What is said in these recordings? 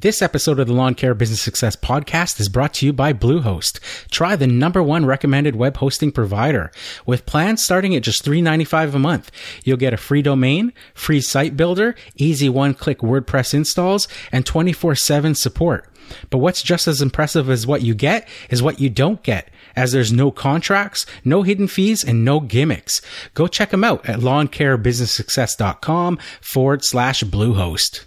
This episode of the Lawn Care Business Success Podcast is brought to you by Bluehost. Try the number one recommended web hosting provider. With plans starting at just $3.95 a month, you'll get a free domain, free site builder, easy one-click WordPress installs, and 24-7 support. But what's just as impressive as what you get is what you don't get, as there's no contracts, no hidden fees, and no gimmicks. Go check them out at lawncarebusinesssuccess.com forward slash Bluehost.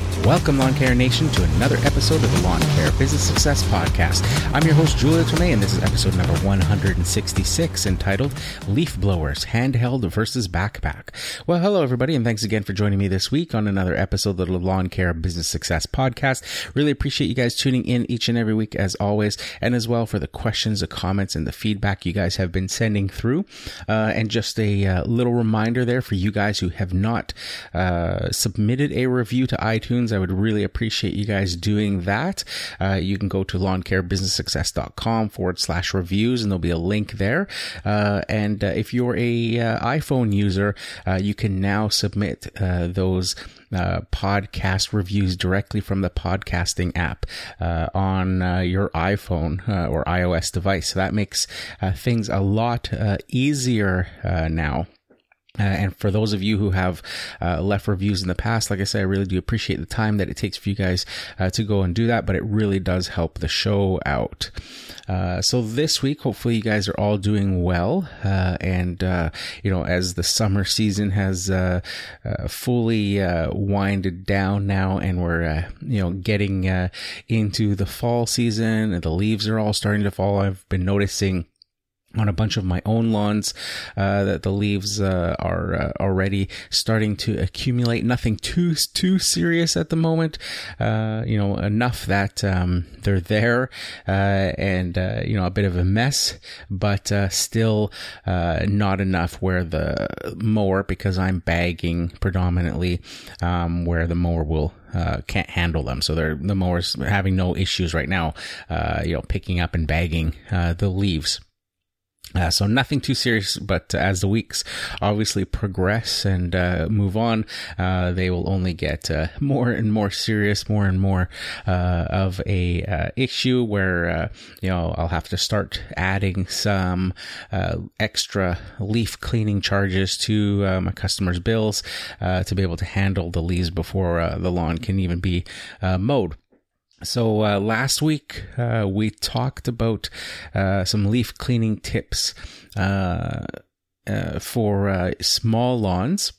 Welcome, Lawn Care Nation, to another episode of the Lawn Care Business Success Podcast. I'm your host, Julio Tomei, and this is episode number 166 entitled Leaf Blowers Handheld versus Backpack. Well, hello, everybody, and thanks again for joining me this week on another episode of the Lawn Care Business Success Podcast. Really appreciate you guys tuning in each and every week, as always, and as well for the questions, the comments, and the feedback you guys have been sending through. Uh, and just a uh, little reminder there for you guys who have not uh, submitted a review to iTunes. I would really appreciate you guys doing that. Uh, you can go to lawncarebusinesssuccess.com forward slash reviews and there'll be a link there. Uh, and uh, if you're a uh, iPhone user, uh, you can now submit those uh, podcast reviews directly from the podcasting app uh, on uh, your iPhone or iOS device. So that makes things a lot easier now. Uh, and for those of you who have uh, left reviews in the past, like I said, I really do appreciate the time that it takes for you guys uh, to go and do that, but it really does help the show out. Uh, so this week, hopefully you guys are all doing well. Uh, and, uh, you know, as the summer season has fully winded down now and we're, you know, getting into the fall season and the leaves are all starting to fall, I've been noticing on a bunch of my own lawns uh, that the leaves uh, are uh, already starting to accumulate. Nothing too too serious at the moment. Uh, you know, enough that um, they're there uh, and uh, you know a bit of a mess, but still not enough where the mower, because I'm bagging predominantly, um, where the mower will uh, can't handle them. So they're the mowers having no issues right now, uh, you know, picking up and bagging uh, the leaves. Uh, so nothing too serious, but as the weeks obviously progress and uh, move on, uh, they will only get uh, more and more serious, more and more uh, of a uh, issue where you know I'll have to start adding some extra leaf cleaning charges to my customers' bills to be able to handle the leaves before the lawn can even be mowed. So uh, last week uh, we talked about uh, some leaf cleaning tips uh, uh, for uh, small lawns.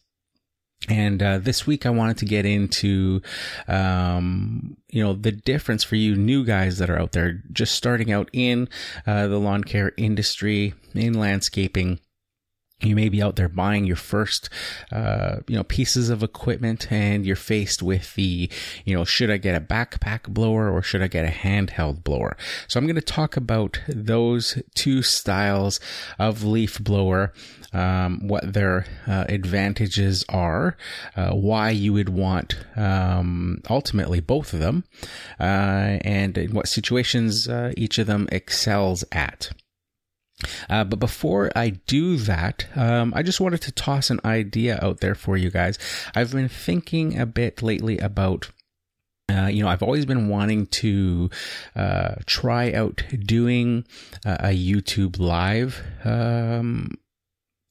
And this week I wanted to get into, um, you know, the difference for you new guys that are out there just starting out in the lawn care industry, in landscaping you may be out there buying your first, uh, you know, pieces of equipment and you're faced with the, you know, should I get a backpack blower or should I get a handheld blower? So I'm going to talk about those two styles of leaf blower, um, what their uh, advantages are, uh, why you would want, um, ultimately both of them, uh, and in what situations uh, each of them excels at. Uh, but before I do that, um, I just wanted to toss an idea out there for you guys. I've been thinking a bit lately about uh, you know, I've always been wanting to uh, try out doing a YouTube live. Um,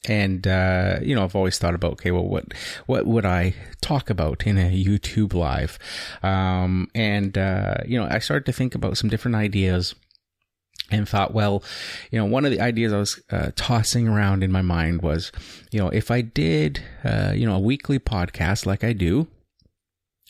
and uh, you know, I've always thought about, okay, well, what what would I talk about in a YouTube live? Um, and uh, you know, I started to think about some different ideas and thought, well, you know, one of the ideas I was uh, tossing around in my mind was, you know, if I did, uh, you know, a weekly podcast like I do,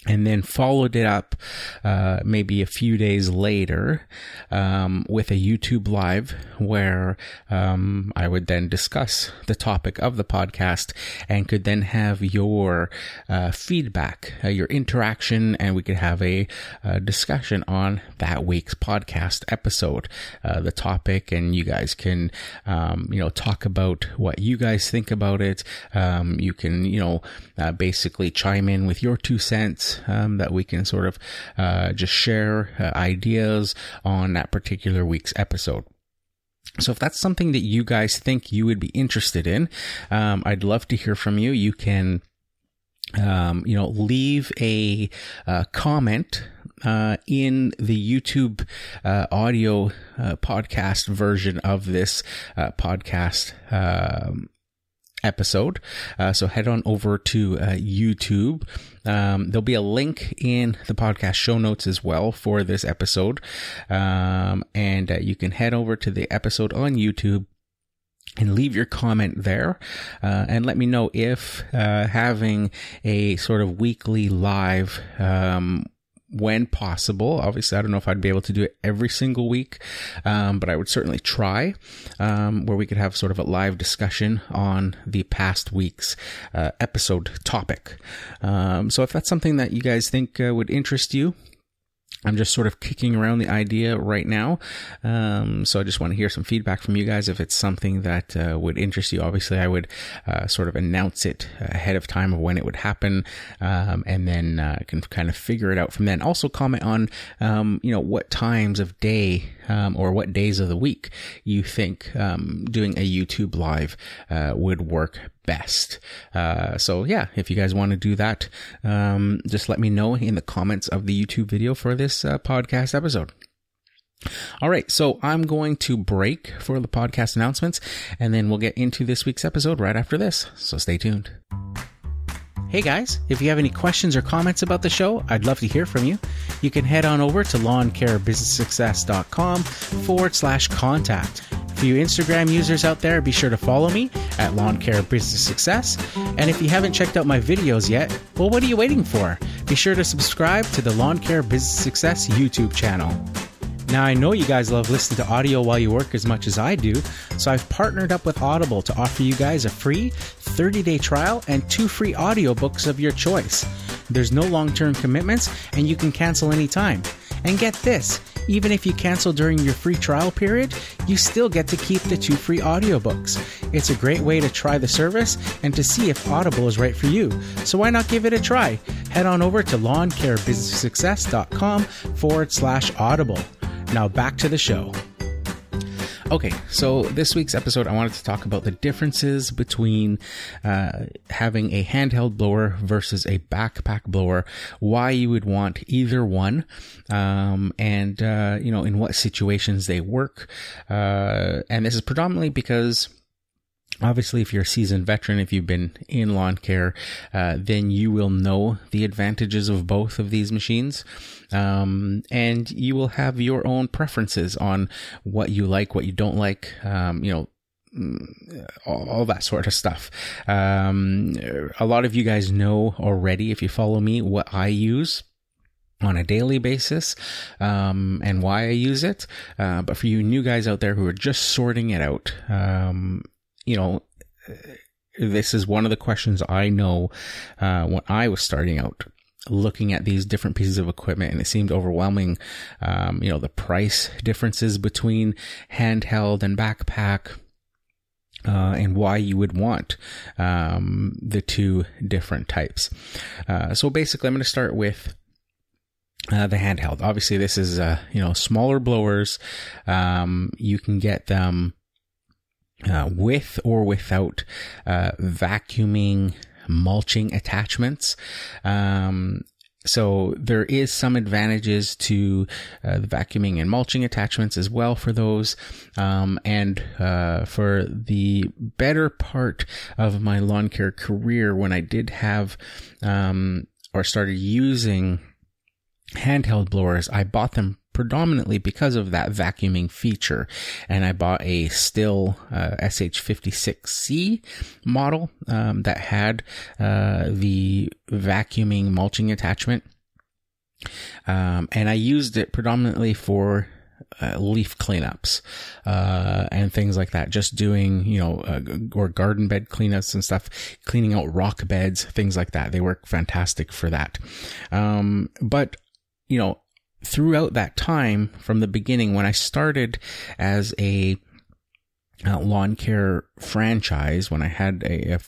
and then followed it up uh, maybe a few days later um, with a YouTube live where um, I would then discuss the topic of the podcast and could then have your uh, feedback, uh, your interaction, and we could have a, a, discussion on that week's podcast episode, uh, the topic, and you guys can um, you know talk about what you guys think about it. Um, you can you know uh, basically chime in with your two cents um, that we can sort of uh, just share uh, ideas on that particular week's episode. So if that's something that you guys think you would be interested in, um, I'd love to hear from you. You can, um, you know, leave a uh, comment uh, in the YouTube uh, audio uh, podcast version of this uh, podcast um, episode. Uh, so head on over to uh, YouTube. Um, there'll be a link in the podcast show notes as well for this episode. Um, and uh, you can head over to the episode on YouTube and leave your comment there uh, and let me know if uh, having a sort of weekly live um, when possible. Obviously, I don't know if I'd be able to do it every single week, um, but I would certainly try, um, where we could have sort of a live discussion on the past week's uh, episode topic. Um, so if that's something that you guys think uh, would interest you, I'm just sort of kicking around the idea right now. Um, so I just want to hear some feedback from you guys if it's something that uh, would interest you. Obviously, I would uh, sort of announce it ahead of time of when it would happen, um, and then uh, can kind of figure it out from then. Also, comment on um, you know what times of day um, or what days of the week you think um, doing a YouTube live uh, would work best. Uh, so yeah, if you guys want to do that, um, just let me know in the comments of the YouTube video for this uh, podcast episode. All right, so I'm going to break for the podcast announcements, and then we'll get into this week's episode right after this. So stay tuned. Hey guys, if you have any questions or comments about the show, I'd love to hear from you. You can head on over to lawncarebusinesssuccess.com forward slash contact. For you Instagram users out there, be sure to follow me at Lawn Care Business Success. And if you haven't checked out my videos yet, well, what are you waiting for? Be sure to subscribe to the Lawn Care Business Success YouTube channel. Now, I know you guys love listening to audio while you work as much as I do, so I've partnered up with Audible to offer you guys a free 30 day trial and two free audiobooks of your choice. There's no long term commitments, and you can cancel anytime. And get this even if you cancel during your free trial period, you still get to keep the two free audiobooks. It's a great way to try the service and to see if Audible is right for you. So why not give it a try? Head on over to lawncarebusinesssuccess.com forward slash audible. Now back to the show. Okay, so this week's episode, I wanted to talk about the differences between uh, having a handheld blower versus a backpack blower, why you would want either one, um, and uh, you know in what situations they work. Uh, and this is predominantly because Obviously, if you're a seasoned veteran, if you've been in lawn care, uh, then you will know the advantages of both of these machines. Um, and you will have your own preferences on what you like, what you don't like, um, you know, mm, all, all, that sort of stuff. Um, a lot of you guys know already, if you follow me, what I use on a daily basis um, and why I use it. Uh, but for you new guys out there who are just sorting it out, um, you know, this is one of the questions I know uh, when I was starting out looking at these different pieces of equipment and it seemed overwhelming. Um, you know, the price differences between handheld and backpack. Uh, and why you would want um, the two different types. Uh, so basically, I'm going to start with uh, the handheld. Obviously, this is uh, you know smaller blowers. Um, you can get them uh, with or without uh, vacuuming mulching attachments. Um, so there is some advantages to uh, the vacuuming and mulching attachments as well for those. Um, and uh, for the better part of my lawn care career, when I did have um, or started using handheld blowers, I bought them predominantly because of that vacuuming feature. And I bought a Stihl uh, SH56C model um, that had uh, the vacuuming mulching attachment. Um, and I used it predominantly for uh, leaf cleanups uh, and things like that. Just doing, you know, uh, or garden bed cleanups and stuff, cleaning out rock beds, things like that. They work fantastic for that. Um, but you know, throughout that time from the beginning when I started as a uh, lawn care franchise, when I had a, a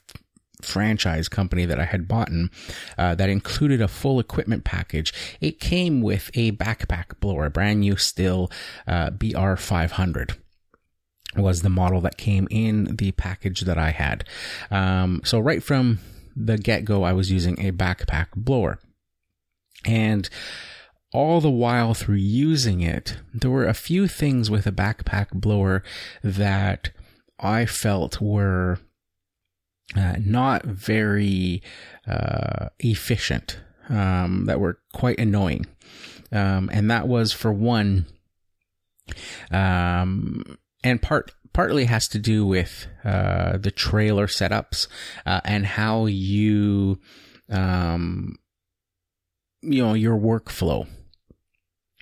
franchise company that I had bought in, uh, that included a full equipment package. It came with a backpack blower, brand new Stihl uh, BR500 was the model that came in the package that I had. Um, so right from the get go, I was using a backpack blower. And all the while through using it, there were a few things with a backpack blower that I felt were uh, not very uh, efficient, um, that were quite annoying. Um, and that was for one, um, and part partly has to do with uh, the trailer setups uh, and how you, um, you know, your workflow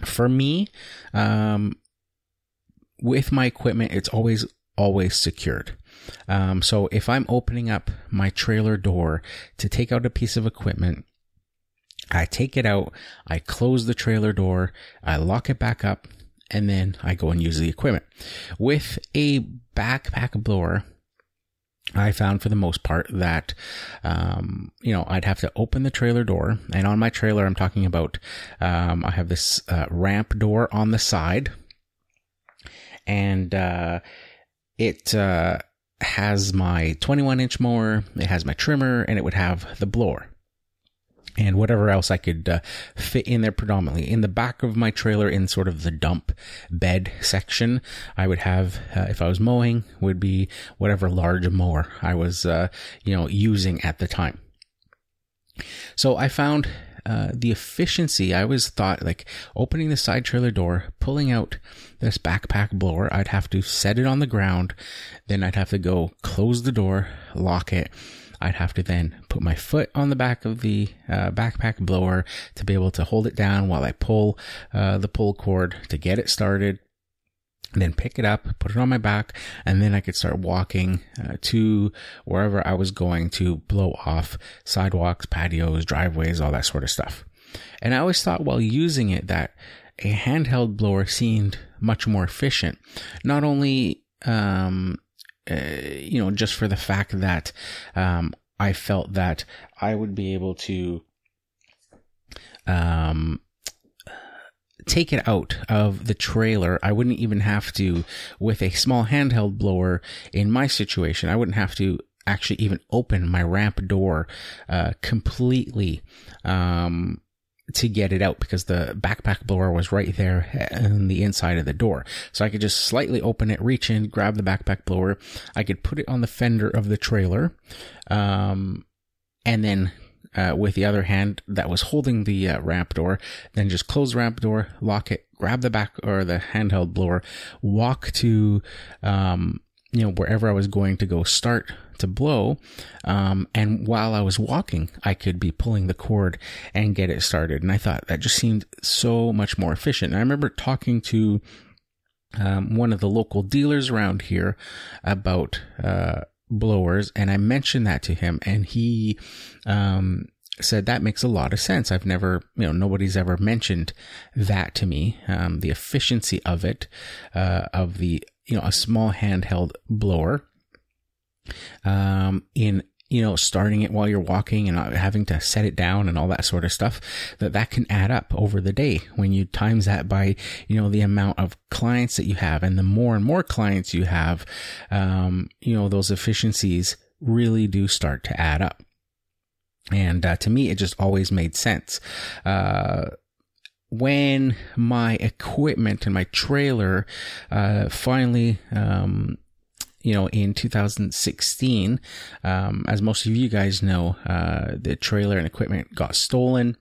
for me, um, with my equipment, it's always, always secured. Um, so if I'm opening up my trailer door to take out a piece of equipment, I take it out, I close the trailer door, I lock it back up, and then I go and use the equipment. With a backpack blower, I found for the most part that, um, you know, I'd have to open the trailer door. And on my trailer, I'm talking about, um, I have this uh, ramp door on the side. And uh, it uh, has my 21 inch mower, it has my trimmer, and it would have the blower and whatever else I could uh, fit in there predominantly. In the back of my trailer, in sort of the dump bed section, I would have, uh, if I was mowing, would be whatever large mower I was, uh, you know, using at the time. So I found uh, the efficiency. I always thought like opening the side trailer door, pulling out this backpack blower. I'd have to set it on the ground, then I'd have to go close the door, lock it I'd have to then put my foot on the back of the uh, backpack blower to be able to hold it down while I pull uh, the pull cord to get it started. Then pick it up, put it on my back, and then I could start walking uh, to wherever I was going to blow off sidewalks, patios, driveways, all that sort of stuff. And I always thought while using it that a handheld blower seemed much more efficient. Not only um, uh, you know, just for the fact that um, I felt that I would be able to um, take it out of the trailer. I wouldn't even have to, with a small handheld blower in my situation, I wouldn't have to actually even open my ramp door uh, completely. Um, to get it out because the backpack blower was right there on the inside of the door. So I could just slightly open it, reach in, grab the backpack blower. I could put it on the fender of the trailer. Um, and then, uh, with the other hand that was holding the uh, ramp door, then just close the ramp door, lock it, grab the back or the handheld blower, walk to, um, you know, wherever I was going to go start to blow. Um, and while I was walking, I could be pulling the cord and get it started. And I thought that just seemed so much more efficient. And I remember talking to um, one of the local dealers around here about uh, blowers, and I mentioned that to him, and he um, said that makes a lot of sense. I've never, you know, nobody's ever mentioned that to me. Um, the efficiency of it, uh, of the you know, a small handheld blower. Um, in you know, starting it while you're walking and having to set it down and all that sort of stuff, that that can add up over the day when you times that by, you know, the amount of clients that you have and the more and more clients you have, um, you know, those efficiencies really do start to add up. And uh, to me, it just always made sense. Uh, when my equipment and my trailer uh, finally um, you know, in 2016, um, as most of you guys know, uh, the trailer and equipment got stolen.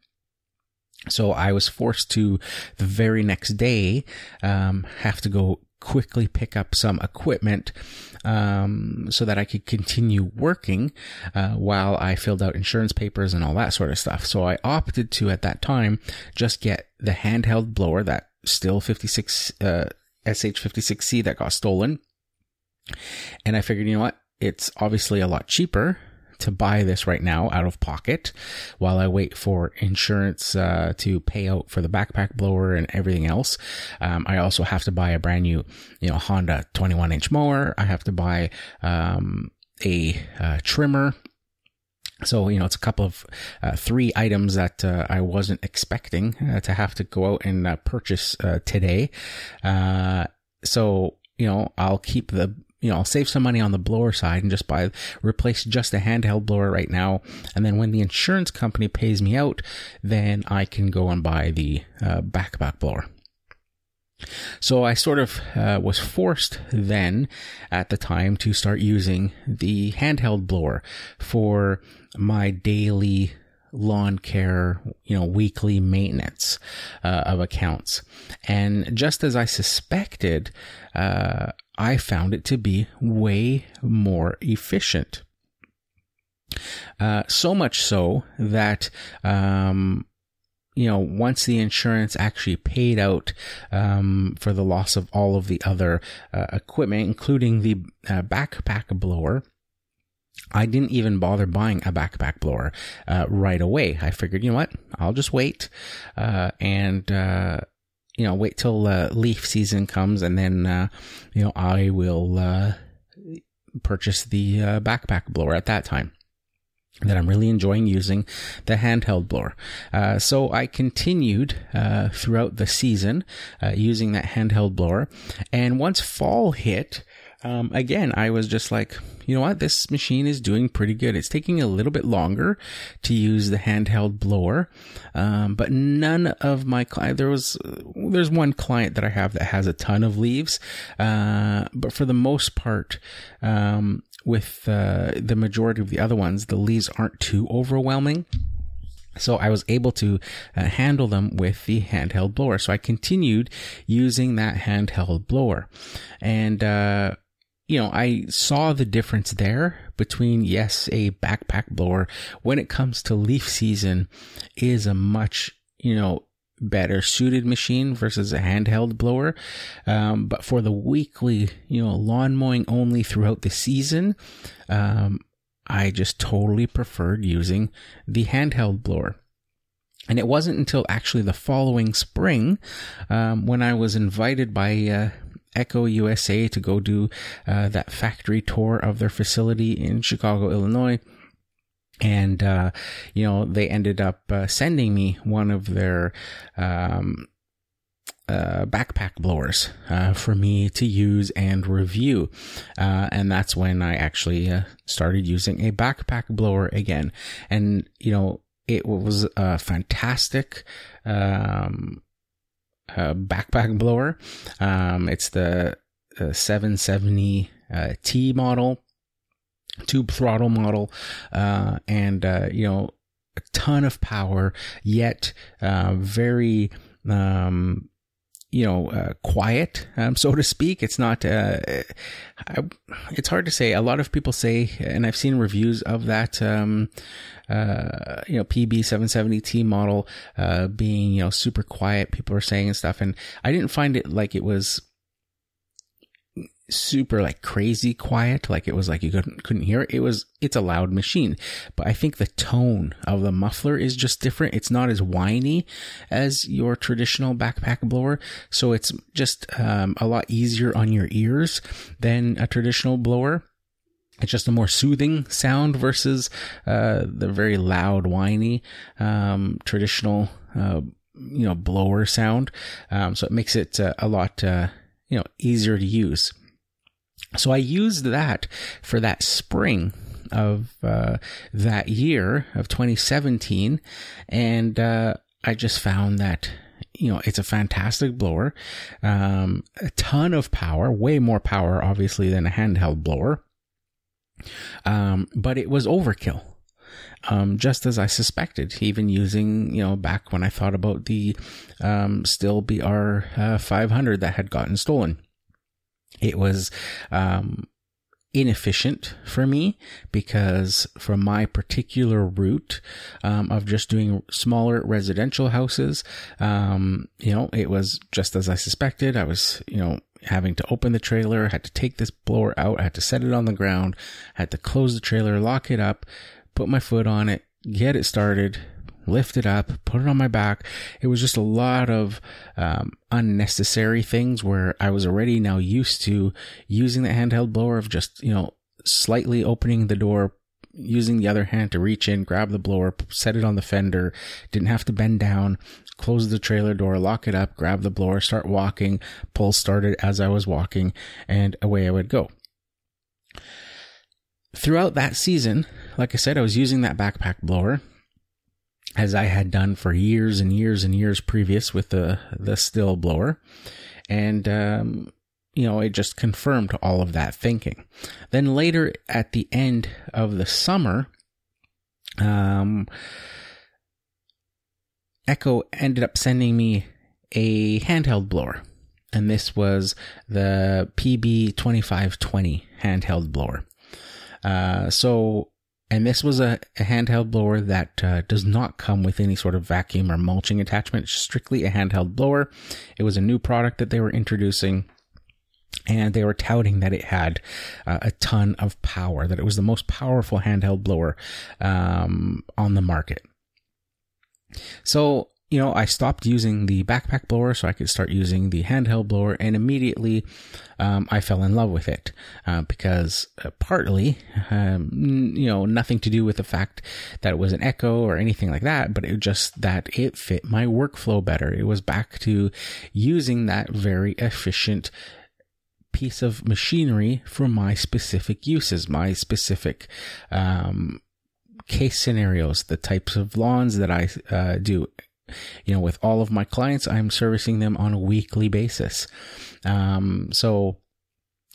So I was forced to the very next day um, have to go quickly pick up some equipment um, so that I could continue working uh, while I filled out insurance papers and all that sort of stuff. So I opted to at that time just get the handheld blower that Stihl 56 uh, SH56C that got stolen. And I figured, you know what? It's obviously a lot cheaper to buy this right now out of pocket while I wait for insurance uh, to pay out for the backpack blower and everything else. Um, I also have to buy a brand new, you know, Honda 21 inch mower. I have to buy um, a uh, trimmer. So, you know, it's a couple of uh, three items that uh, I wasn't expecting uh, to have to go out and uh, purchase uh, today. Uh, so, you know, I'll keep the you know, I'll save some money on the blower side and just buy, replace just a handheld blower right now. And then when the insurance company pays me out, then I can go and buy the uh, backpack blower. So I sort of uh, was forced then at the time to start using the handheld blower for my daily lawn care, you know, weekly maintenance uh, of accounts. And just as I suspected, uh, I found it to be way more efficient. Uh, so much so that, um, you know, once the insurance actually paid out um, for the loss of all of the other uh, equipment, including the uh, backpack blower, I didn't even bother buying a backpack blower uh, right away. I figured, you know what, I'll just wait uh, and uh, you know, wait till uh, leaf season comes and then, uh, you know, I will uh, purchase the uh, backpack blower at that time. That I'm really enjoying using the handheld blower. Uh, so I continued uh, throughout the season using that handheld blower. And once fall hit, um, again, I was just like, you know what? This machine is doing pretty good. It's taking a little bit longer to use the handheld blower. Um, but none of my client, there was, there's one client that I have that has a ton of leaves. Uh, but for the most part, um, with, uh, the majority of the other ones, the leaves aren't too overwhelming. So I was able to uh, handle them with the handheld blower. So I continued using that handheld blower. And, uh, you know, I saw the difference there between, yes, a backpack blower when it comes to leaf season is a much, you know, better suited machine versus a handheld blower. Um, but for the weekly, you know, lawn mowing only throughout the season, um, I just totally preferred using the handheld blower. And it wasn't until actually the following spring um, when I was invited by uh, Echo USA to go do uh, that factory tour of their facility in Chicago, Illinois. And, uh, you know, they ended up uh, sending me one of their, um, uh, backpack blowers uh, for me to use and review. Uh, and that's when I actually started using a backpack blower again. And, you know, it was a fantastic um, uh, backpack blower. Um, it's the uh, 770 uh, T model, tube throttle model, uh, and uh, you know a ton of power, yet uh, very um, you know, uh, quiet, um, so to speak. It's not, uh, I, it's hard to say. A lot of people say, and I've seen reviews of that, um, uh, you know, PB770T model, uh, being, you know, super quiet. People are saying and stuff. And I didn't find it like it was, super like crazy quiet like it was like you couldn't couldn't hear it. It was it's a loud machine. But i think the tone of the muffler is just different. It's not as whiny as your traditional backpack blower. So it's just um, a lot easier on your ears than a traditional blower. It's just a more soothing sound versus uh, the very loud whiny um, traditional uh, you know blower sound. Um, so it makes it uh, a lot uh, you know easier to use so I used that for that spring of uh, that year of 2017, and uh, I just found that you know it's a fantastic blower, um, a ton of power, way more power obviously than a handheld blower, um, but it was overkill. um, just as I suspected, even using, you know, back when I thought about the um, Stihl BR uh, 500 that had gotten stolen. It was um, inefficient for me because from my particular route um, of just doing smaller residential houses, um, you know, it was just as I suspected. I was, you know, having to open the trailer, had to take this blower out, I had to set it on the ground, had to close the trailer, lock it up, put my foot on it, get it started, lift it up, put it on my back. It was just a lot of um, unnecessary things where I was already now used to using the handheld blower of just, you know, slightly opening the door, using the other hand to reach in, grab the blower, set it on the fender, didn't have to bend down, close the trailer door, lock it up, grab the blower, start walking, pull started as I was walking, and away I would go. Throughout that season, like I said, I was using that backpack blower as I had done for years and years and years previous with the the Stihl blower, and um, you know it just confirmed all of that thinking. Then later at the end of the summer, um, Echo ended up sending me a handheld blower, and this was the PB twenty five twenty handheld blower. Uh, so and this was a, a handheld blower that uh, does not come with any sort of vacuum or mulching attachment, strictly a handheld blower. It was a new product that they were introducing. And they were touting that it had uh, a ton of power, that it was the most powerful handheld blower um, on the market. So you know, I stopped using the backpack blower so I could start using the handheld blower, and immediately um, I fell in love with it uh, because uh, partly, um, you know, nothing to do with the fact that it was an Echo or anything like that, but it just that it fit my workflow better. It was back to using that very efficient piece of machinery for my specific uses, my specific um, case scenarios, the types of lawns that I uh, do you know, with all of my clients, I'm servicing them on a weekly basis. Um, so,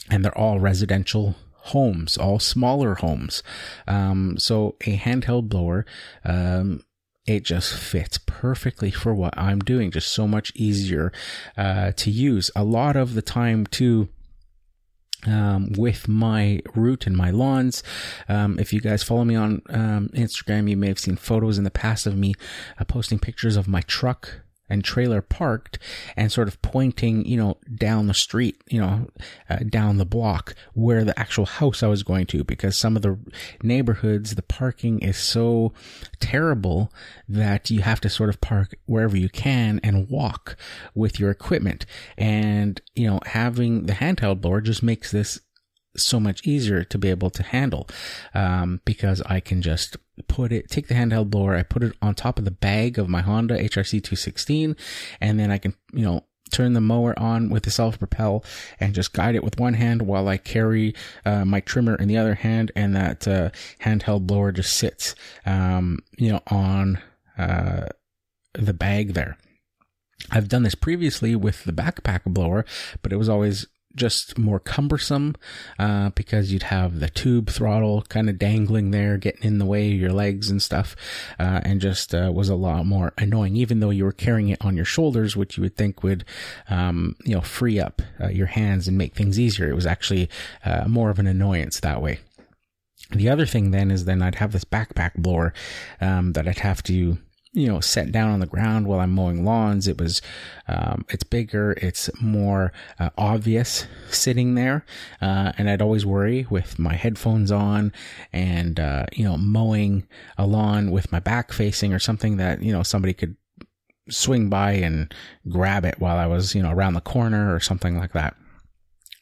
and they're all residential homes, all smaller homes. Um, so a handheld blower, um, it just fits perfectly for what I'm doing. Just so much easier, uh, to use. A lot of the time too, um, with my route and my lawns. Um, if you guys follow me on um, Instagram, you may have seen photos in the past of me uh, posting pictures of my truck and trailer parked and sort of pointing, you know, down the street, you know, uh, down the block where the actual house I was going to because some of the neighborhoods, the parking is so terrible that you have to sort of park wherever you can and walk with your equipment. And, you know, having the handheld blower just makes this so much easier to be able to handle um, because I can just put it, take the handheld blower, I put it on top of the bag of my Honda HRC 216, and then I can, you know, turn the mower on with the self propel and just guide it with one hand while I carry uh, my trimmer in the other hand, and that uh, handheld blower just sits, um, you know, on uh, the bag there. I've done this previously with the backpack blower, but it was always just more cumbersome uh, because you'd have the tube throttle kind of dangling there, getting in the way of your legs and stuff, uh, and just uh, was a lot more annoying. Even though you were carrying it on your shoulders, which you would think would, um, you know, free up uh, your hands and make things easier, it was actually uh, more of an annoyance that way. The other thing then is then I'd have this backpack blower um, that I'd have to you know, set down on the ground while I'm mowing lawns. It was, um, it's bigger, it's more uh, obvious sitting there. Uh, and I'd always worry with my headphones on and, uh, you know, mowing a lawn with my back facing or something that, you know, somebody could swing by and grab it while I was, you know, around the corner or something like that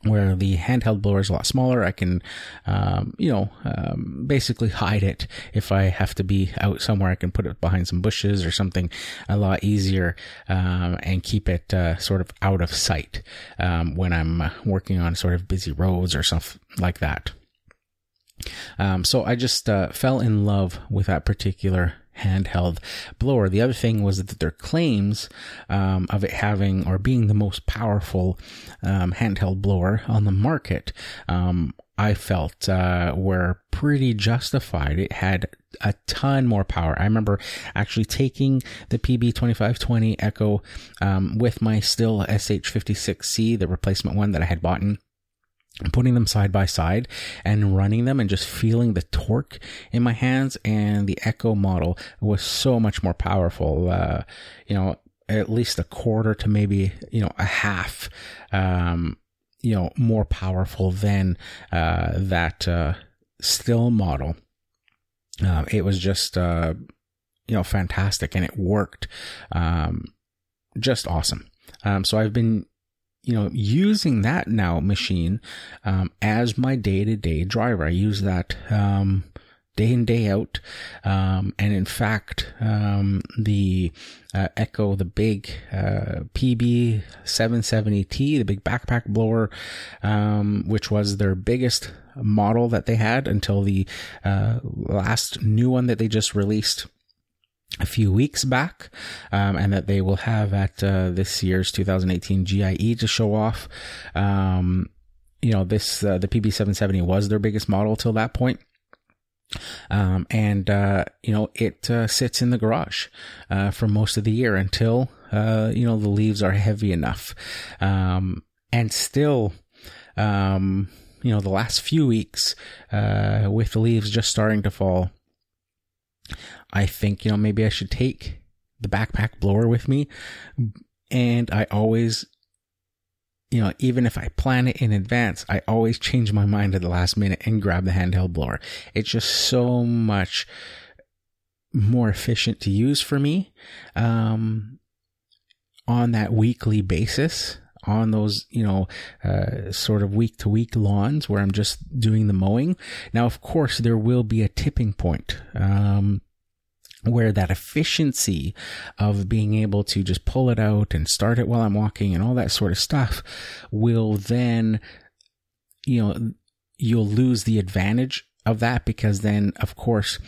where the handheld blower is a lot smaller. I can, um, you know, um, basically hide it if I have to be out somewhere. I can put it behind some bushes or something a lot easier um, and keep it uh, sort of out of sight um, when I'm uh, working on sort of busy roads or stuff like that. Um, so I just uh, fell in love with that particular handheld blower. The other thing was that their claims um, of it having or being the most powerful um, handheld blower on the market, um, I felt uh, were pretty justified. It had a ton more power. I remember actually taking the PB2520 Echo um, with my Stihl SH56C, the replacement one that I had bought in putting them side by side and running them and just feeling the torque in my hands and the echo model was so much more powerful uh, you know at least a quarter to maybe you know a half um, you know more powerful than uh, that uh, Stihl model. Uh, it was just uh, you know fantastic and it worked um, just awesome. Um, so i've been you know, using that now machine um, as my day to day driver. I use that um, day in day out, um, and in fact, um, the uh, Echo, the big uh, PB 770T, the big backpack blower, um, which was their biggest model that they had until the uh, last new one that they just released a few weeks back, um, and that they will have at uh, this year's 2018 GIE to show off. Um, you know, this uh, the PB770 was their biggest model till that point. Um, and uh, you know it uh, sits in the garage uh, for most of the year until uh, you know the leaves are heavy enough, um, and still. Um, you know, the last few weeks, with the leaves just starting to fall, I think, you know, maybe I should take the backpack blower with me. And I always, you know, even if I plan it in advance, I always change my mind at the last minute and grab the handheld blower. It's just so much more efficient to use for me. Um, on that weekly basis on those, you know, uh, sort of week to week lawns where I'm just doing the mowing. Now, of course, there will be a tipping point. Um, where that efficiency of being able to just pull it out and start it while I'm walking and all that sort of stuff will then, you know, you'll lose the advantage of that because then, of course,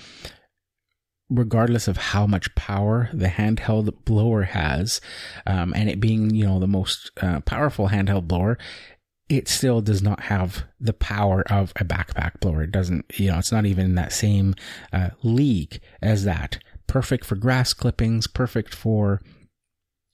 regardless of how much power the handheld blower has, um, and it being, you know, the most uh, powerful handheld blower, it still does not have the power of a backpack blower. It doesn't, you know, it's not even in that same uh, league as that. Perfect for grass clippings, perfect for,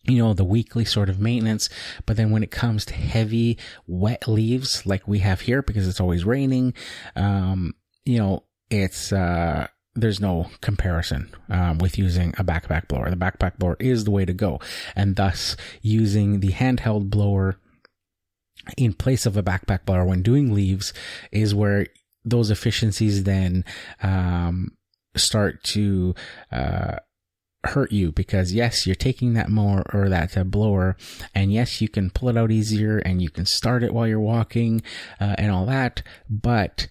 you know, the weekly sort of maintenance. But then when it comes to heavy, wet leaves like we have here because it's always raining, um, you know, it's, uh, there's no comparison um, with using a backpack blower. The backpack blower is the way to go, and thus using the handheld blower in place of a backpack blower when doing leaves is where those efficiencies then um, start to uh, hurt you because yes, you're taking that mower or that uh, blower, and yes, you can pull it out easier and you can start it while you're walking uh, and all that, but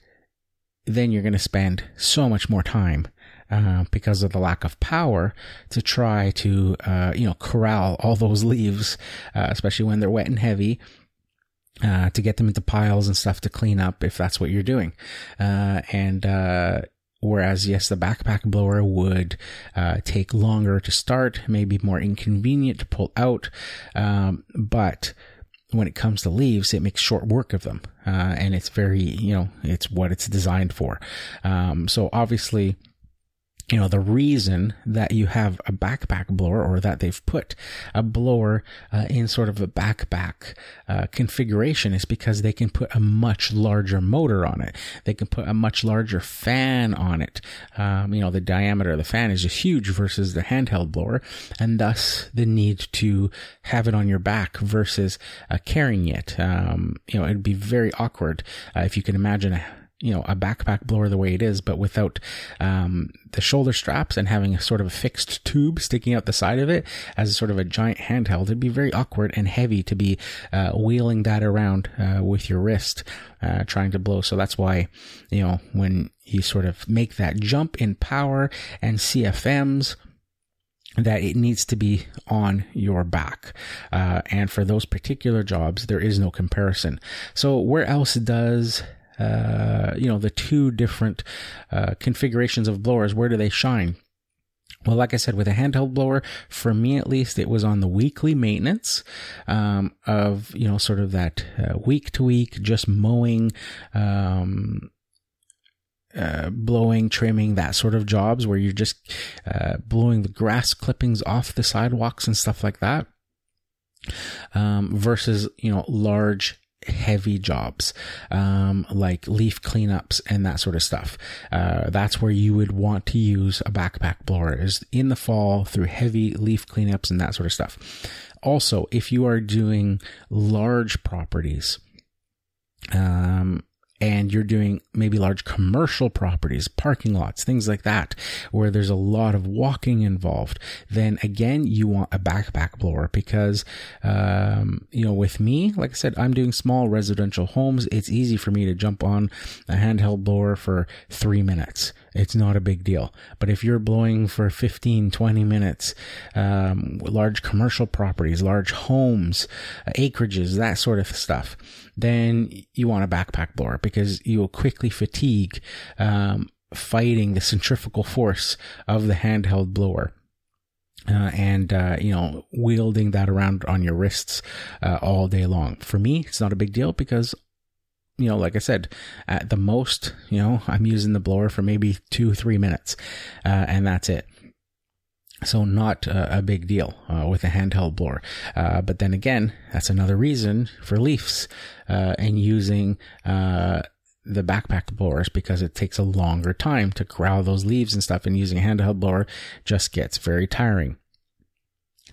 then you're going to spend so much more time uh, because of the lack of power to try to, uh, you know, corral all those leaves, uh, especially when they're wet and heavy. Uh, to get them into piles and stuff to clean up if that's what you're doing. Uh, and, whereas yes, the backpack blower would, take longer to start, maybe more inconvenient to pull out. Um, but, when it comes to leaves, it makes short work of them. Uh, and it's very, you know, it's what it's designed for. Um, so obviously, you know, the reason that you have a backpack blower or that they've put a blower uh, in sort of a backpack uh, configuration is because they can put a much larger motor on it. They can put a much larger fan on it. Um, you know, the diameter of the fan is huge versus the handheld blower and thus the need to have it on your back versus uh, carrying it. Um, you know, it'd be very awkward uh, if you can imagine a you know, a backpack blower the way it is, but without, um, the shoulder straps and having a sort of a fixed tube sticking out the side of it as sort of a giant handheld, it'd be very awkward and heavy to be, uh, wheeling that around, uh, with your wrist, uh, trying to blow. So that's why, you know, when you sort of make that jump in power and CFMs, that it needs to be on your back. Uh, and for those particular jobs, there is no comparison. So where else does uh, you know, the two different uh, configurations of blowers, where do they shine? Well, like I said, with a handheld blower, for me at least, it was on the weekly maintenance um, of you know sort of that uh, week to week, just mowing, um, uh, blowing, trimming, that sort of jobs where you're just uh, blowing the grass clippings off the sidewalks and stuff like that. Um, versus you know large heavy jobs, um, like leaf cleanups and that sort of stuff. Uh, that's where you would want to use a backpack blower is in the fall through heavy leaf cleanups and that sort of stuff. Also, if you are doing large properties, um, and you're doing maybe large commercial properties, parking lots, things like that, where there's a lot of walking involved, then again, you want a backpack blower because, um, you know, with me, like I said, I'm doing small residential homes. It's easy for me to jump on a handheld blower for three minutes. It's not a big deal. But if you're blowing for 15, 20 minutes, um, large commercial properties, large homes, uh, acreages, that sort of stuff, then you want a backpack blower because you will quickly fatigue um, fighting the centrifugal force of the handheld blower. Uh, and uh, you know wielding that around on your wrists uh, all day long. For me, it's not a big deal because you know, like I said, at the most, you know, I'm using the blower for maybe two, three minutes, uh, and that's it. So not uh, a big deal uh, with a handheld blower. Uh, but then again, that's another reason for leafs uh, and using uh, the backpack blowers because it takes a longer time to corral those leaves and stuff. And using a handheld blower just gets very tiring.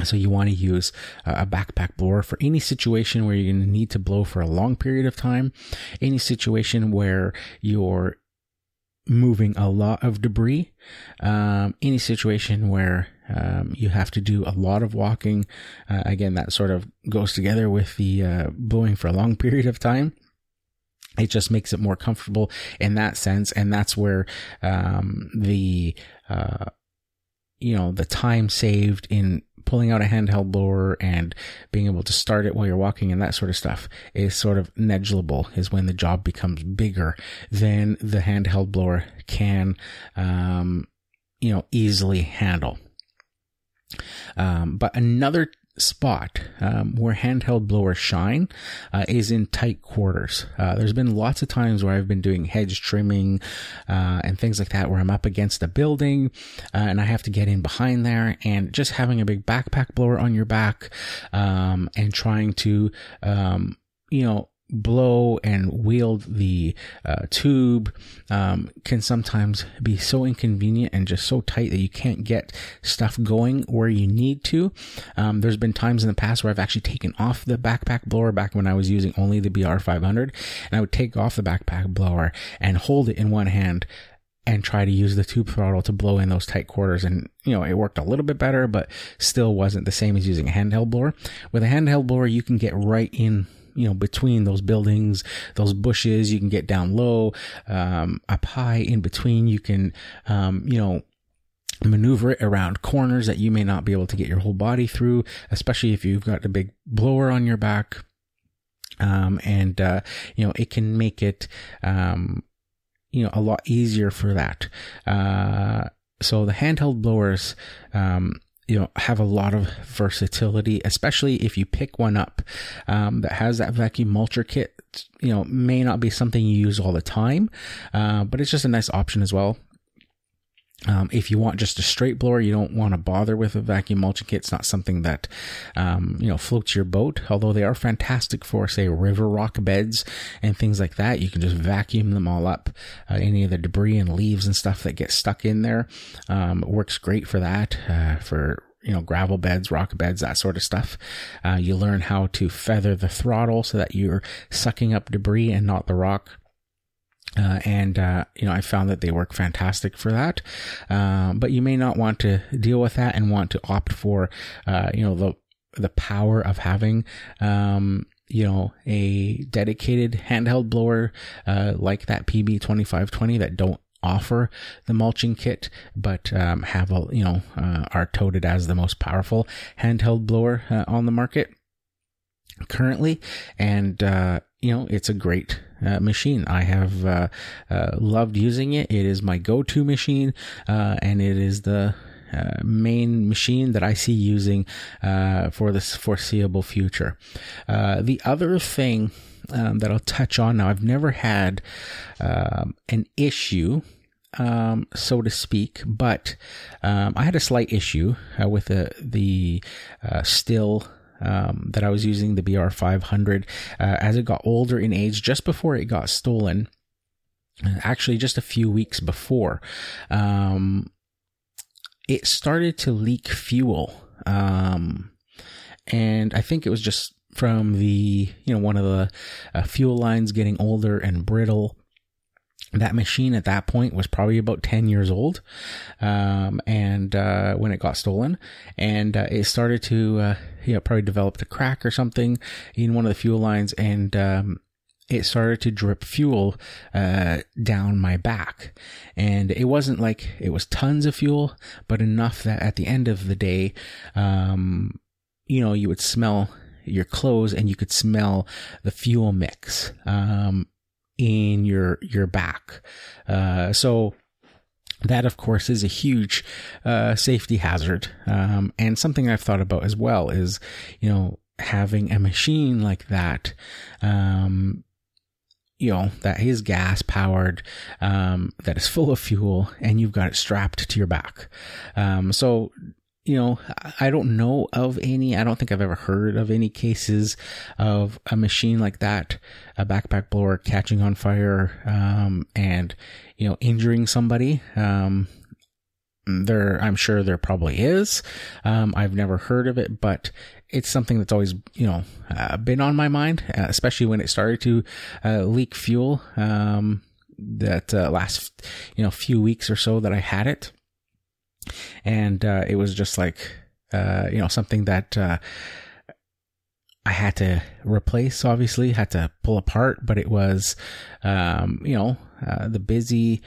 So you want to use a backpack blower for any situation where you're going to need to blow for a long period of time, any situation where you're moving a lot of debris, um, any situation where um, you have to do a lot of walking. Uh, again, that sort of goes together with the uh, blowing for a long period of time it just makes it more comfortable in that sense and that's where um, the uh, you know the time saved in pulling out a handheld blower and being able to start it while you're walking and that sort of stuff is sort of negligible is when the job becomes bigger than the handheld blower can, um, you know, easily handle. Um, but another spot um, where handheld blowers shine uh, is in tight quarters. Uh, there's been lots of times where I've been doing hedge trimming uh, and things like that, where I'm up against a building uh, and I have to get in behind there, and just having a big backpack blower on your back um, and trying to, um, you know, blow and wield the uh, tube um, can sometimes be so inconvenient and just so tight that you can't get stuff going where you need to. Um, there's been times in the past where I've actually taken off the backpack blower back when I was using only the BR500 and I would take off the backpack blower and hold it in one hand and try to use the tube throttle to blow in those tight quarters. And, you know, it worked a little bit better, but still wasn't the same as using a handheld blower. With a handheld blower, you can get right in you know, between those buildings, those bushes. You can get down low, um, up high, in between. You can, um, you know, maneuver it around corners that you may not be able to get your whole body through, especially if you've got a big blower on your back. Um, and, uh, you know, it can make it, um, you know, a lot easier for that. Uh, so the handheld blowers, um, you know have a lot of versatility especially if you pick one up um, that has that vacuum mulcher kit. You know may not be something you use all the time uh, but it's just a nice option as well um, if you want just a straight blower, you don't want to bother with a vacuum mulching kit. It's not something that, um, you know, floats your boat. Although they are fantastic for, say, river rock beds and things like that. You can just vacuum them all up. Uh, any of the debris and leaves and stuff that get stuck in there, um, works great for that. Uh, for you know, gravel beds, rock beds, that sort of stuff. Uh, you learn how to feather the throttle so that you're sucking up debris and not the rock. Uh, and uh, you know I found that they work fantastic for that, uh, but you may not want to deal with that and want to opt for uh, you know the the power of having um, you know a dedicated handheld blower uh, like that PB twenty five twenty that don't offer the mulching kit, but um, have a you know are touted as the most powerful handheld blower on the market currently, and you know it's a great uh, machine. I have uh, uh, loved using it. It is my go-to machine, uh, and it is the uh, main machine that I see using uh, for this foreseeable future. The other thing um, that I'll touch on now, I've never had um, an issue. Um, so to speak, but um, I had a slight issue uh, with the the uh, Stihl um, that I was using the BR500 uh, as it got older in age, just before it got stolen. Actually, just a few weeks before, um, it started to leak fuel. Um, and I think it was just from the, you know, one of the uh, fuel lines getting older and brittle. That machine at that point was probably about 10 years old. Um, and, uh, when it got stolen and, uh, it started to, uh, you know, probably developed a crack or something in one of the fuel lines and, um, it started to drip fuel uh, down my back. And it wasn't like it was tons of fuel, but enough that at the end of the day, um, you know, you would smell your clothes and you could smell the fuel mix um, in your your back. Uh, so that, of course, is a huge uh, safety hazard, um, and something I've thought about as well is, you know, having a machine like that um, you know, that is gas powered, um, that is full of fuel and you've got it strapped to your back. Um, so, you know, I don't know of any, I don't think I've ever heard of any cases of a machine like that, a backpack blower catching on fire, um, and, you know, injuring somebody. Um, there, I'm sure there probably is. Um, I've never heard of it, but it's something that's always, you know, uh, been on my mind, uh, especially when it started to uh, leak fuel. Um, that uh, last, you know, few weeks or so that I had it, and uh, it was just like, uh, you know, something that I had to replace. Obviously, had to pull apart, but it was, um, you know, the busy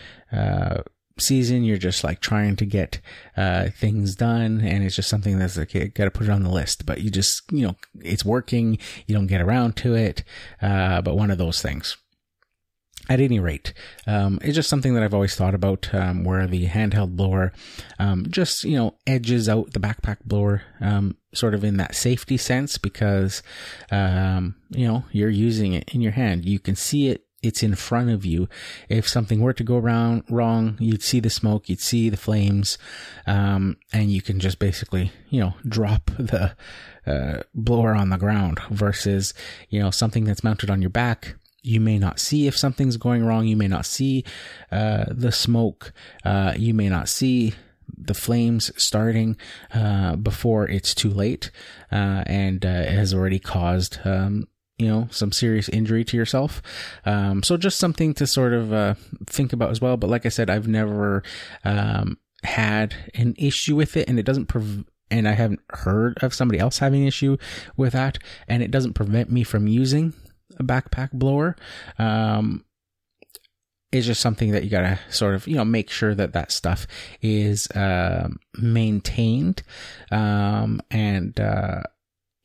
season, you're just like trying to get uh, things done, and it's just something that's like you got to put it on the list. But you just you know it's working, you don't get around to it. Uh, but one of those things. At any rate, um, it's just something that I've always thought about, um, where the handheld blower um, just you know edges out the backpack blower, um, sort of in that safety sense, because um, you know you're using it in your hand, you can see it it's in front of you. If something were to go wrong, you'd see the smoke, you'd see the flames, um, and you can just basically, you know, drop the uh, blower on the ground versus, you know, something that's mounted on your back. You may not see if something's going wrong. You may not see uh, the smoke. Uh, you may not see the flames starting uh, before it's too late, uh, and uh, it has already caused um, you know some serious injury to yourself um, so just something to sort of uh, think about as well but like i said i've never um, had an issue with it and it doesn't prov- and i haven't heard of somebody else having an issue with that and it doesn't prevent me from using a backpack blower um, it's just something that you gotta sort of you know make sure that that stuff is uh, maintained um, and uh,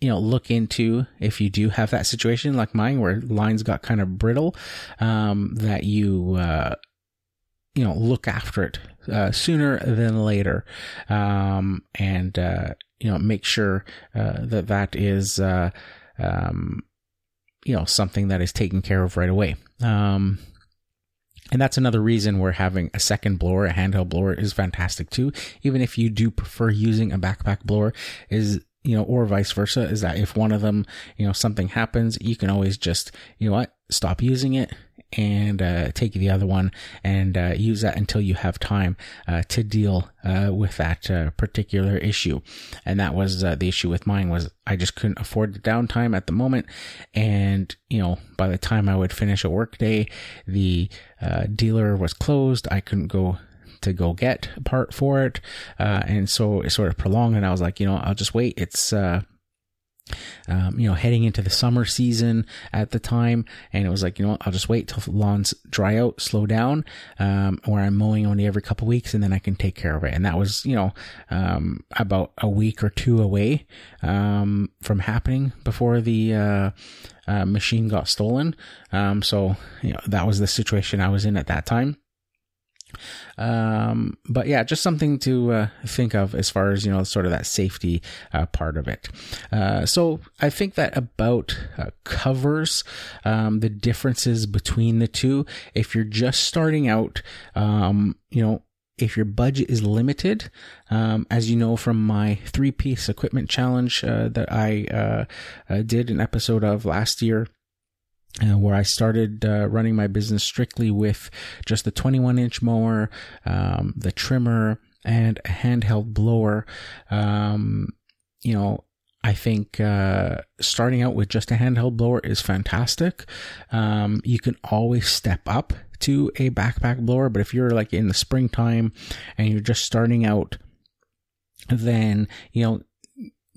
you know, look into if you do have that situation like mine where lines got kind of brittle, um, that you, uh, you know, look after it, uh, sooner than later. Um, and, uh, you know, make sure, uh, that that is, uh, um, you know, something that is taken care of right away. Um, and that's another reason we're having a second blower, a handheld blower is fantastic too. Even if you do prefer using a backpack blower, is you know, or vice versa, is that if one of them, you know, something happens, you can always just, you know what, stop using it and uh, take the other one and uh, use that until you have time uh, to deal uh, with that uh, particular issue. And that was uh, the issue with mine was I just couldn't afford the downtime at the moment. And you know, by the time I would finish a work day, the dealer was closed. I couldn't go to go get a part for it. Uh, and so it sort of prolonged and I was like, you know, I'll just wait. It's, uh, um, you know, heading into the summer season at the time. And it was like, you know what, I'll just wait till lawns dry out, slow down, um, where I'm mowing only every couple weeks and then I can take care of it. And that was, you know, um, about a week or two away, um, from happening before the, uh, uh, machine got stolen. Um, so, you know, that was the situation I was in at that time. Um, but yeah, just something to uh, think of as far as you know, sort of that safety uh, part of it. Uh, so I think that about uh, covers um, the differences between the two. If you're just starting out, um, you know, if your budget is limited, um, as you know from my three piece equipment challenge uh, that I uh, uh, did an episode of last year, uh, where I started uh, running my business strictly with just the 21 inch mower, um, the trimmer, and a handheld blower. Um, you know, I think uh, starting out with just a handheld blower is fantastic. Um, you can always step up to a backpack blower, but if you're like in the springtime and you're just starting out, then you know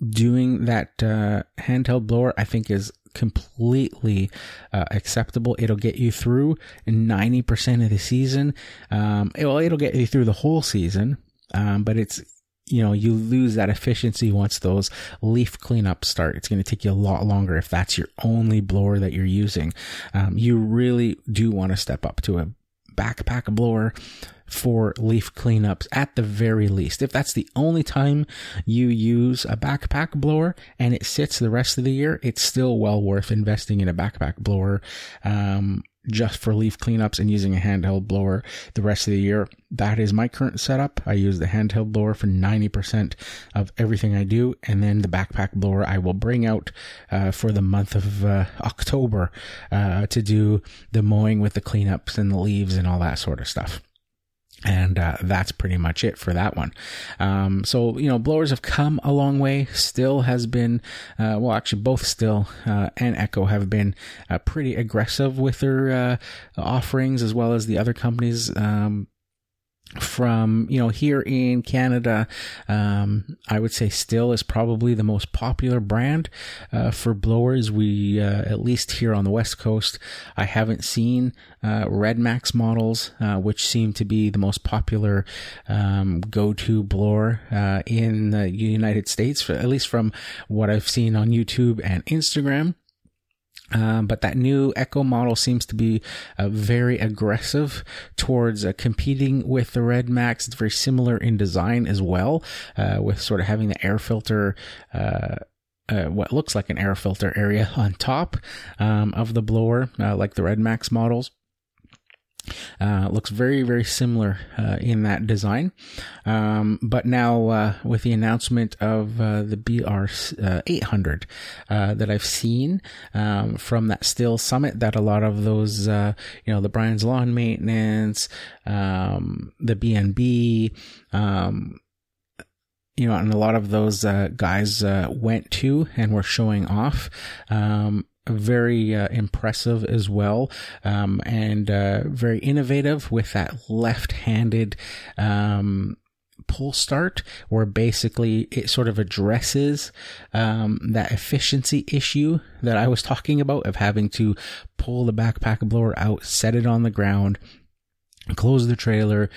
doing that uh, handheld blower I think is completely uh, acceptable. It'll get you through 90% of the season. Um, it, well, it'll get you through the whole season, um, but it's you know, you lose that efficiency once those leaf cleanups start. It's going to take you a lot longer if that's your only blower that you're using. Um, you really do want to step up to a backpack blower for leaf cleanups at the very least. If that's the only time you use a backpack blower and it sits the rest of the year, it's still well worth investing in a backpack blower. Um, just for leaf cleanups and using a handheld blower the rest of the year. That is my current setup. I use the handheld blower for 90% of everything I do. And then the backpack blower I will bring out uh, for the month of uh, October uh, to do the mowing with the cleanups and the leaves and all that sort of stuff and uh, that's pretty much it for that one. Um, so you know, blowers have come a long way. Stihl has been, uh, well, actually, both Stihl uh, and Echo have been uh, pretty aggressive with their uh, offerings, as well as the other companies. Um, from you know here in Canada, um, I would say Stihl is probably the most popular brand uh, for blowers. We uh, at least here on the West Coast, I haven't seen uh, RedMax models, uh, which seem to be the most popular um, go-to blower uh, in the United States, at least from what I've seen on YouTube and Instagram. Um, but that new Echo model seems to be uh, very aggressive towards uh, competing with the RedMax. It's very similar in design as well, uh, with sort of having the air filter. Uh, uh, what looks like an air filter area on top um, of the blower, uh, like the RedMax models. Uh, looks very, very similar uh, in that design. Um, but now, uh, with the announcement of uh, the BR uh, 800 uh, that I've seen um, from that Stihl Summit, that a lot of those, you know, the Brian's Lawn Maintenance, um, the BNB, um, you know, and a lot of those guys went to and were showing off. Um, very uh, impressive as well, um, and uh, very innovative with that left-handed um, pull start, where basically it sort of addresses um, that efficiency issue that I was talking about of having to pull the backpack blower out, set it on the ground, close the trailer,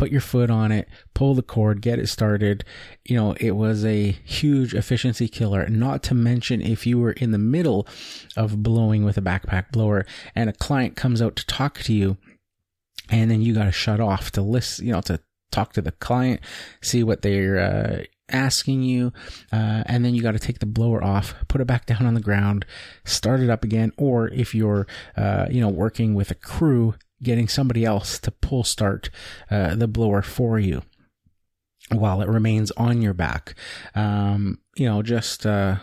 put your foot on it, pull the cord, get it started. You know, it was a huge efficiency killer. Not to mention if you were in the middle of blowing with a backpack blower and a client comes out to talk to you and then you got to shut off to listen, you know, to talk to the client, see what they're, uh, asking you, uh, and then you got to take the blower off, put it back down on the ground, start it up again. Or if you're, uh, you know, working with a crew, getting somebody else to pull start uh, the blower for you while it remains on your back. Um, you know, just uh,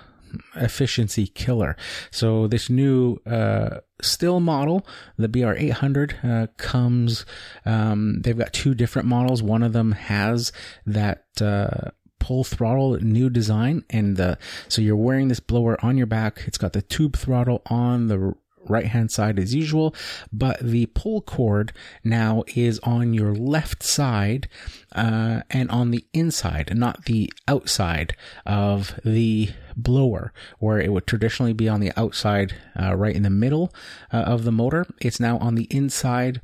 efficiency killer. So this new uh, Stihl model, the BR800, uh, comes. Um, they've got two different models. One of them has that uh, pull throttle new design and the so you're wearing this blower on your back it's got the tube throttle on the right hand side as usual, but the pull cord now is on your left side uh, and on the inside, not the outside of the blower, where it would traditionally be on the outside, uh, right in the middle uh, of the motor. It's now on the inside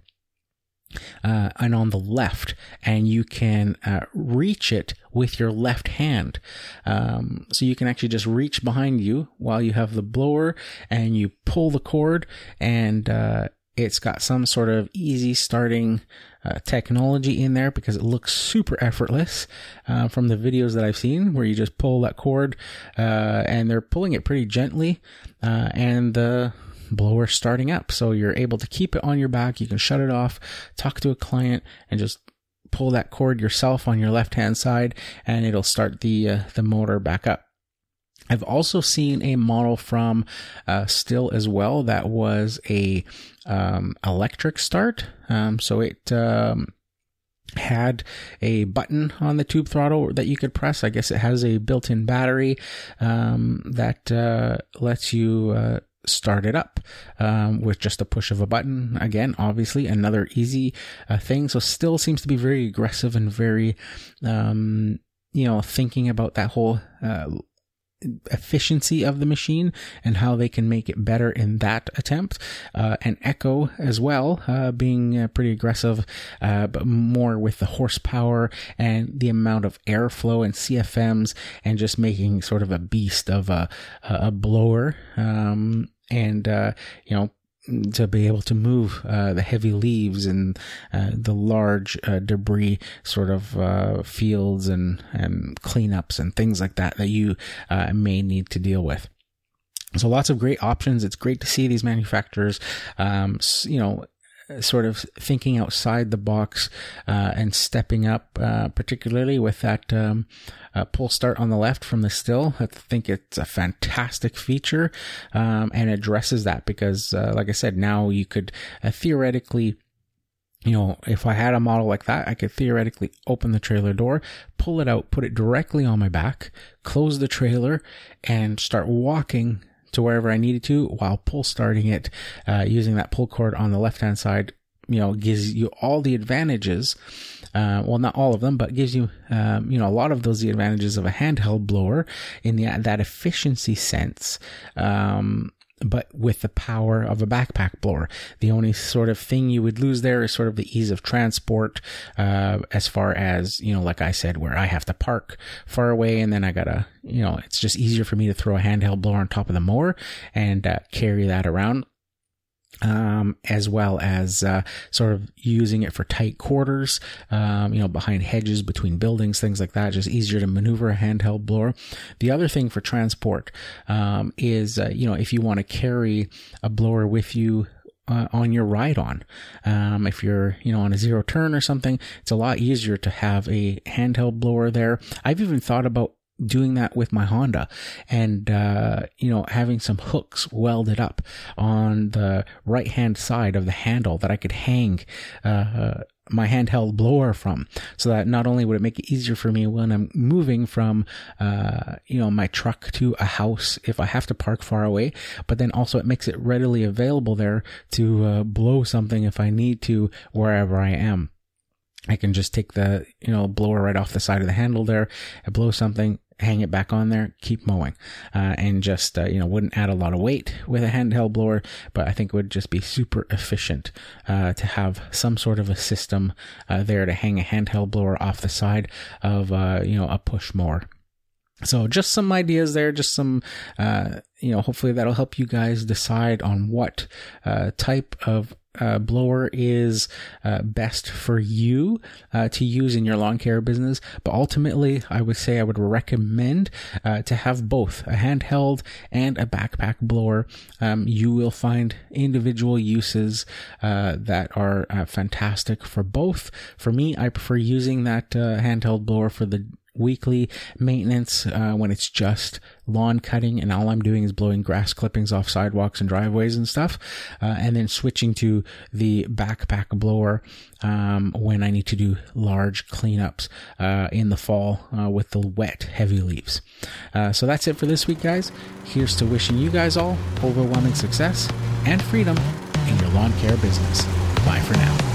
uh, and on the left, and you can uh, reach it with your left hand. Um, so you can actually just reach behind you while you have the blower, and you pull the cord, and uh, it's got some sort of easy starting uh, technology in there because it looks super effortless uh, from the videos that I've seen where you just pull that cord uh, and they're pulling it pretty gently and the blower starting up. So you're able to keep it on your back. You can shut it off, talk to a client and just pull that cord yourself on your left hand side and it'll start the, uh, the motor back up. I've also seen a model from uh, Stihl as well that was a um, electric start. Um, so it um, had a button on the tube throttle that you could press. I guess it has a built-in battery um, that uh, lets you. Uh, start it up um, with just a push of a button. Again, obviously, another easy uh, thing. So, Stihl seems to be very aggressive and very, um, you know, thinking about that whole uh, efficiency of the machine and how they can make it better in that attempt. Uh, and Echo as well, uh, being uh, pretty aggressive, uh, but more with the horsepower and the amount of airflow and CFMs and just making sort of a beast of a, a blower. Um, and, uh, you know, to be able to move uh, the heavy leaves and uh, the large uh, debris sort of uh, fields and, and cleanups and things like that that you uh, may need to deal with. So lots of great options. It's great to see these manufacturers, um, you know, sort of thinking outside the box uh, and stepping up, uh, particularly with that um, uh, pull start on the left from the Stihl. I think it's a fantastic feature um, and addresses that because, uh, like I said, now you could uh, theoretically you know, if I had a model like that, I could theoretically open the trailer door, pull it out, put it directly on my back, close the trailer, and start walking to wherever I needed to while pull starting it uh, using that pull cord on the left hand side. You know, gives you all the advantages. Uh, well, not all of them, but gives you, um, you know, a lot of those the advantages of a handheld blower in the that efficiency sense. Um, but with the power of a backpack blower. The only sort of thing you would lose there is sort of the ease of transport, uh, as far as, you know, like I said, where I have to park far away and then I gotta, you know, it's just easier for me to throw a handheld blower on top of the mower and uh, carry that around um, as well as uh, sort of using it for tight quarters, um, you know, behind hedges, between buildings, things like that. Just easier to maneuver a handheld blower. The other thing for transport um, is, uh, you know, if you want to carry a blower with you uh, on your ride on. Um, if you're, you know, on a zero turn or something, it's a lot easier to have a handheld blower there. I've even thought about doing that with my Honda and, uh, you know, having some hooks welded up on the right hand side of the handle that I could hang, uh, my handheld blower from so that not only would it make it easier for me when I'm moving from, uh, you know, my truck to a house if I have to park far away, but then also it makes it readily available there to uh, blow something if I need to wherever I am. I can just take the, you know, blower right off the side of the handle there, I blow something, hang it back on there, keep mowing, uh, and just uh, you know wouldn't add a lot of weight with a handheld blower, but I think it would just be super efficient uh, to have some sort of a system uh, there to hang a handheld blower off the side of uh, you know a push mower. So just some ideas there, just some, uh, you know, hopefully that'll help you guys decide on what type of uh, blower is uh, best for you uh, to use in your lawn care business. But ultimately, I would say I would recommend uh, to have both a handheld and a backpack blower. Um, you will find individual uses uh, that are uh, fantastic for both. For me, I prefer using that handheld blower for the weekly maintenance uh, when it's just lawn cutting and all I'm doing is blowing grass clippings off sidewalks and driveways and stuff, uh, and then switching to the backpack blower um, when I need to do large cleanups uh, in the fall uh, with the wet, heavy leaves. Uh, so that's it for this week, guys. Here's to wishing you guys all overwhelming success and freedom in your lawn care business. Bye for now.